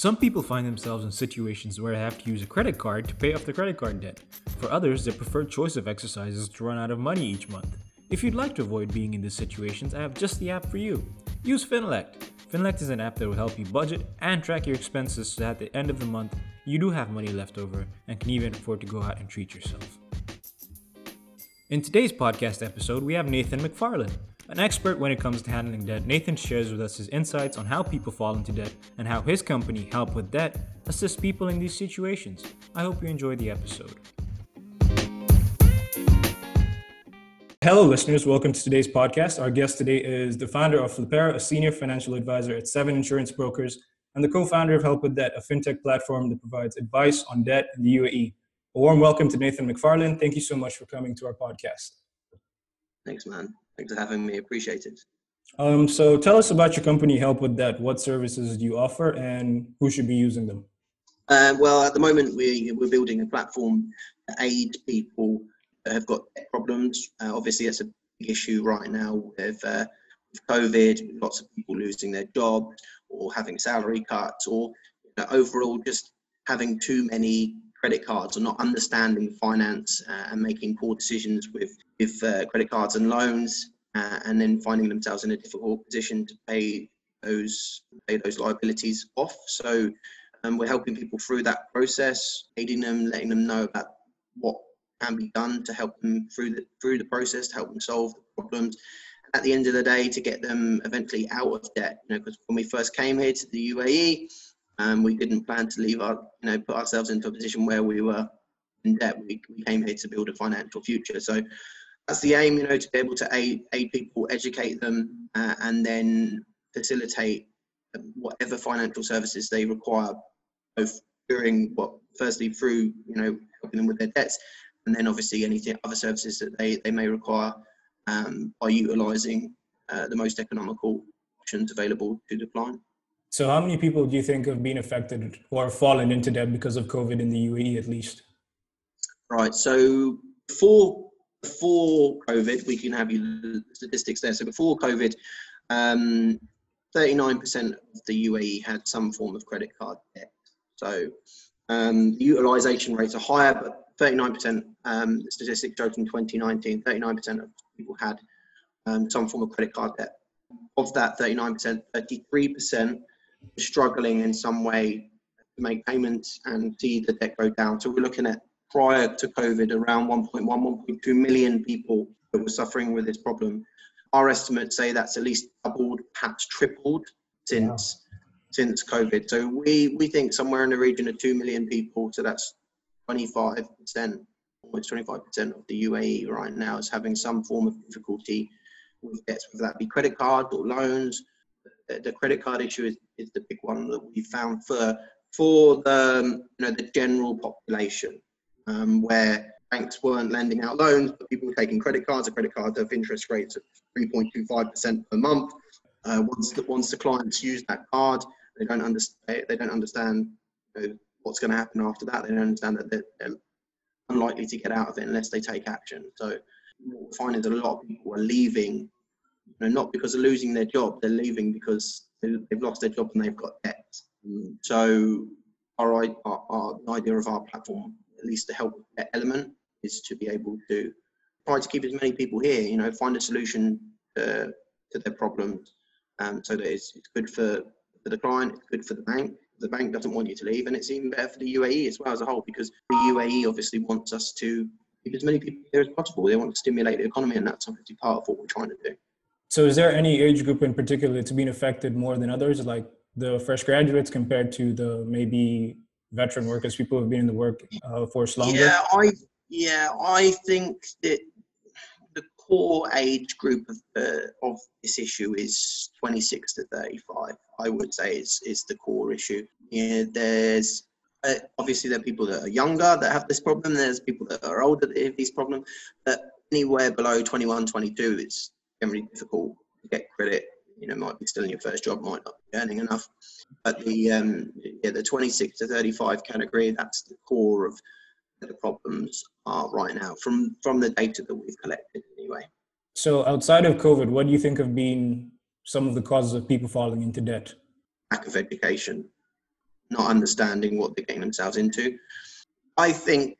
Some people find themselves in situations where they have to use a credit card to pay off their credit card debt. For others, their preferred choice of exercise is to run out of money each month. If you'd like to avoid being in these situations, I have just the app for you. Use Finlect. Finlect is an app that will help you budget and track your expenses so that at the end of the month, you do have money left over and can even afford to go out and treat yourself. In today's podcast episode, we have Nathan McFarland. An expert when it comes to handling debt, Nathan shares with us his insights on how people fall into debt and how his company, Help with Debt, assists people in these situations. I hope you enjoy the episode. Hello, listeners. Welcome to today's podcast. Our guest today is the founder of Flipera, a senior financial advisor at Seven Insurance Brokers, and the co founder of Help with Debt, a fintech platform that provides advice on debt in the UAE. A warm welcome to Nathan McFarland. Thank you so much for coming to our podcast. Thanks, man. Thanks for having me. Appreciate it. Um, so tell us about your company, Help with Debt. What services do you offer and who should be using them? Uh, well, at the moment, we, we're building a platform to aid people that have got problems. Uh, obviously, that's a big issue right now with, uh, with COVID, lots of people losing their jobs or having salary cuts or you know, overall just having too many credit cards or not understanding finance uh, and making poor decisions with, with uh, credit cards and loans uh, and then finding themselves in a difficult position to pay those pay those liabilities off. So um, we're helping people through that process aiding them letting them know about what can be done to help them through the through the process to help them solve the problems. At the end of the day to get them eventually out of debt you know because when we first came here to the UAE um, we didn't plan to leave our, you know, put ourselves into a position where we were in debt. We, we came here to build a financial future. So that's the aim, you know, to be able to aid, aid people, educate them, uh, and then facilitate whatever financial services they require, both during what, firstly through, you know, helping them with their debts, and then obviously any other services that they, they may require um, by utilising uh, the most economical options available to the client. So, how many people do you think have been affected or fallen into debt because of COVID in the UAE, at least? Right. So, before before COVID, we can have you the statistics there. So, before COVID, um, 39% of the UAE had some form of credit card debt. So, um, utilization rates are higher, but 39% um, statistic showed in 2019, 39% of people had um, some form of credit card debt. Of that 39%, 33% struggling in some way to make payments and see the debt go down. So we're looking at prior to COVID around 1.1, 1.2 million people that were suffering with this problem. Our estimates say that's at least doubled, perhaps tripled since wow. since COVID. So we we think somewhere in the region of two million people. So that's 25 percent, almost 25 percent of the UAE right now is having some form of difficulty with debts, whether that be credit cards or loans the credit card issue is, is the big one that we found for for the um, you know the general population, um, where banks weren't lending out loans, but people were taking credit cards. A credit card have interest rates of 3.25% per month. Uh, once the once the clients use that card, they don't understand they don't understand you know, what's going to happen after that. They don't understand that they're, they're, unlikely to get out of it unless they take action. So what we're finding is a lot of people are leaving know, not because of losing their job, they're leaving because they've lost their job and they've got debt. Mm. So our, our, our idea of our platform, at least to help that element, is to be able to try to keep as many people here. You know, find a solution to, to their problems, um, so that it's, it's good for for the client, it's good for the bank. The bank doesn't want you to leave, and it's even better for the UAE as well as a whole because the UAE obviously wants us to keep as many people here as possible. They want to stimulate the economy, and that's obviously part of what we're trying to do. So, is there any age group in particular that's being affected more than others, like the fresh graduates compared to the maybe veteran workers, people who've been in the work uh, force longer? Yeah, I yeah, I think that the core age group of uh, of this issue is 26 to 35. I would say is is the core issue. Yeah, there's uh, obviously there are people that are younger that have this problem. There's people that are older that have this problem, But anywhere below 21, 22, it's generally difficult to get credit. You know, might be still in your first job, might not be earning enough. But the um, yeah, the 26 to 35 category, that's the core of the problems are right now from from the data that we've collected anyway. So outside of COVID, what do you think have been some of the causes of people falling into debt? Lack of education. not understanding what they're getting themselves into. I think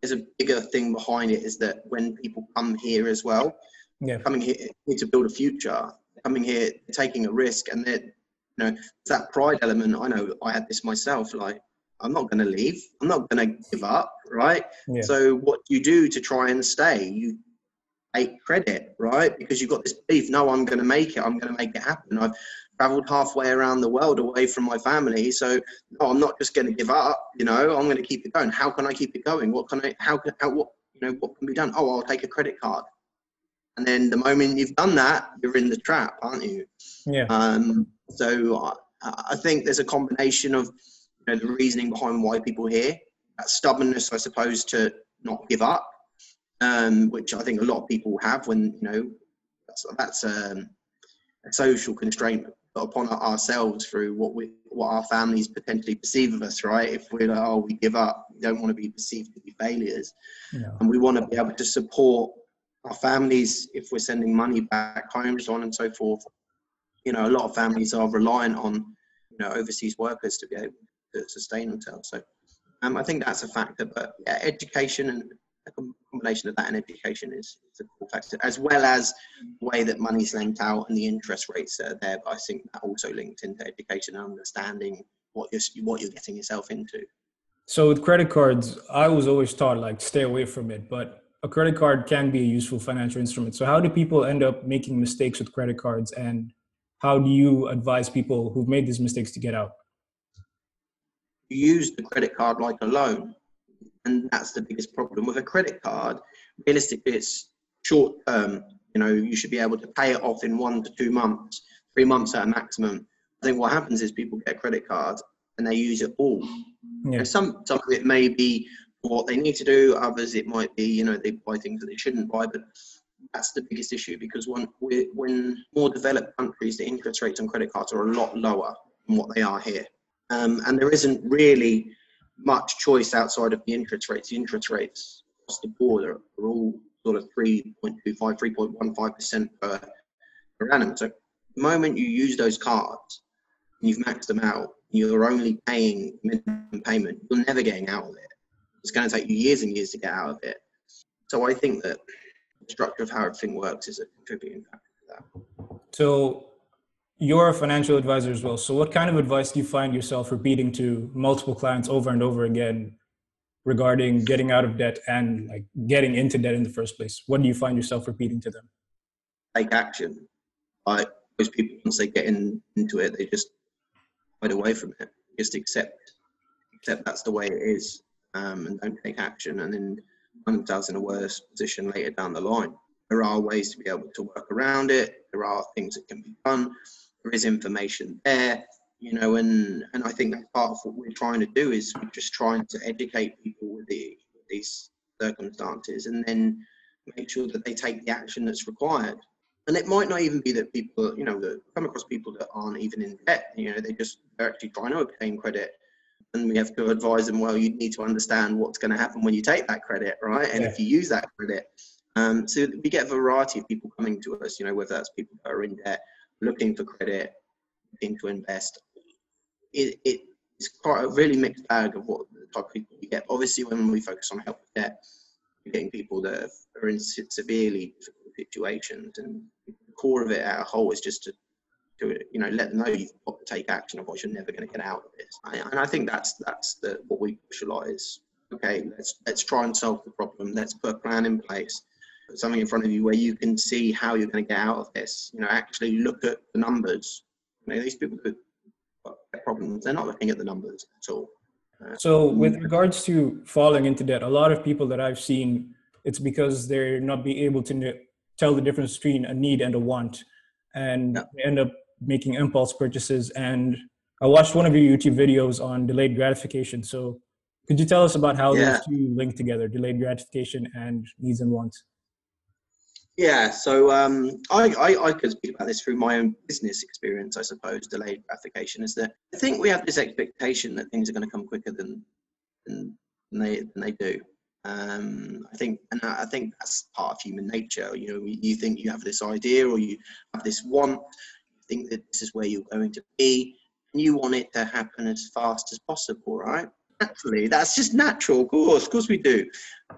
there's a bigger thing behind it is that when people come here as well, Yeah. coming here to build a future, coming here, taking a risk, and then you know that pride element. I know I had this myself. Like I'm not going to leave. I'm not going to give up. Right. Yeah. So what do you do to try and stay? You take credit, right? Because you've got this belief. No, I'm going to make it. I'm going to make it happen. I've traveled halfway around the world away from my family, so no, I'm not just going to give up. You know, I'm going to keep it going. How can I keep it going? What can I? How can? How what? You know, what can be done? Oh, I'll take a credit card. And then the moment you've done that, you're in the trap, aren't you? Yeah. Um, so I, I think there's a combination of you know, the reasoning behind why people here, that stubbornness, I suppose, to not give up, um, which I think a lot of people have when you know that's that's um, a social constraint put upon ourselves through what we what our families potentially perceive of us, right? If we're like, oh, we give up, we don't want to be perceived to be failures, No. and we want to be able to support our families if we're sending money back home, so on and so forth. You know, a lot of families are reliant on you know overseas workers to be able to sustain themselves. So, um, I think that's a factor. But yeah, education and a combination of that and education is, a core factor, as well as the way that money's lent out and the interest rates that are there. But I think that also links into education and understanding what you're what you're getting yourself into. So with credit cards, I was always taught like stay away from it, but a credit card can be a useful financial instrument. So how do people end up making mistakes with credit cards and how do you advise people who've made these mistakes to get out? you use the credit card like a loan. And that's the biggest problem. With a credit card, realistically, it's short term. You know, you should be able to pay it off in one to two months, three months at a maximum. I think what happens is people get a credit card and they use it all. Yeah. Some some of it may be what they need to do. Others it might be you know they buy things that they shouldn't buy. But that's the biggest issue because when when more developed countries, the interest rates on credit cards are a lot lower than what they are here, um, and there isn't really much choice outside of the interest rates. The interest rates across the board are, are all sort of 3.25, 3.15 percent per per annum. So the moment you use those cards and you've maxed them out, you're only paying minimum payment. You're never getting out of it. It's going to take you years and years to get out of it. So I think that the structure of how everything works is a contributing factor to that. So you're a financial advisor as well. So what kind of advice do you find yourself repeating to multiple clients over and over again regarding getting out of debt and like getting into debt in the first place? What do you find yourself repeating to them? Take action. Like most people, once they get in, into it, they just hide away from it. Just accept, accept that's the way it is, um, and don't take action, and then find themselves in a worse position later down the line. There are ways to be able to work around it. There are things that can be done. There is information there, you know, and and I think that's part of what we're trying to do is we're just trying to educate people with, the, with these circumstances, and then make sure that they take the action that's required. And it might not even be that people, you know, that come across people that aren't even in debt. You know, they just they're actually trying to obtain credit, and we have to advise them. Well, you need to understand what's going to happen when you take that credit, right? And Yeah. if you use that credit, um, so we get a variety of people coming to us. You know, whether that's people that are in debt, looking for credit, looking to invest. It, it it's quite a really mixed bag of what the type of people we get. Obviously, when we focus on help with debt, we're getting people that are in severely difficult situations, and the core of it at a whole is just to, to you know let them know you've got to take action, otherwise you're never going to get out of this. And I think that's that's the what we push a lot is okay. Let's let's try and solve the problem. Let's put a plan in place. Put something in front of you where you can see how you're going to get out of this. You know, actually look at the numbers. You know, these people that got problems, they're not looking at the numbers at all. Uh, so, um, with regards to falling into debt, a lot of people that I've seen, it's because they're not being able to tell the difference between a need and a want, and Yeah. they end up making impulse purchases. And I watched one of your YouTube videos on delayed gratification. So, could you tell us about how Yeah. those two link together, delayed gratification and needs and wants? Yeah, so um, I, I, I could speak about this through my own business experience, I suppose. Delayed gratification is that I think we have this expectation that things are going to come quicker than than, than they than they do. Um, I think, and I think that's part of human nature. You know, you you think you have this idea or you have this want, think that this is where you're going to be, and you want it to happen as fast as possible, right? Naturally, that's just natural, of course, of course we do.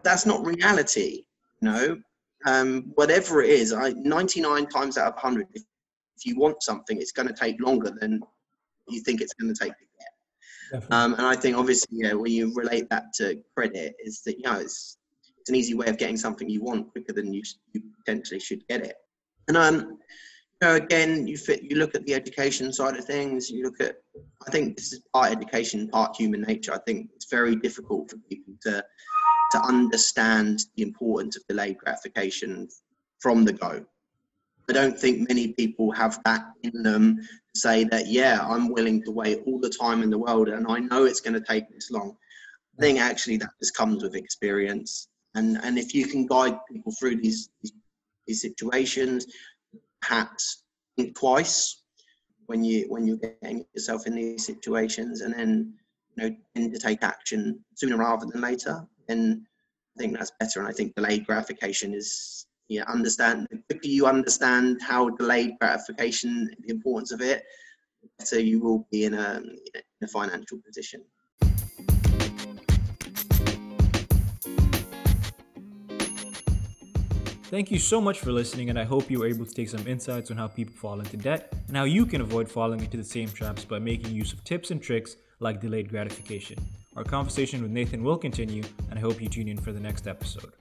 That's not reality, you know. Um, whatever it is, I 99 times out of 100, if, if you want something, it's going to take longer than you think it's going to take to get. Um, and I think obviously, yeah, when you relate that to credit, is that you know it's it's an easy way of getting something you want quicker than you, you potentially should get it. And um, you know, again, you fit, you look at the education side of things. You look at, I think this is part education, part human nature. I think it's very difficult for people to to understand the importance of delayed gratification from the go. I don't think many people have that in them to say that, yeah, I'm willing to wait all the time in the world and I know it's going to take this long. I think actually that just comes with experience. And, and if you can guide people through these, these, these situations, perhaps think twice when you when you're getting yourself in these situations and then you know tend to take action sooner rather than later. Then I think that's better. And I think delayed gratification is yeah understand the quicker you understand how delayed gratification the importance of it the better you will be in a, in a financial position Thank you so much for listening, and I hope you were able to take some insights on how people fall into debt and how you can avoid falling into the same traps by making use of tips and tricks like delayed gratification. Our conversation with Nathan will continue, and I hope you tune in for the next episode.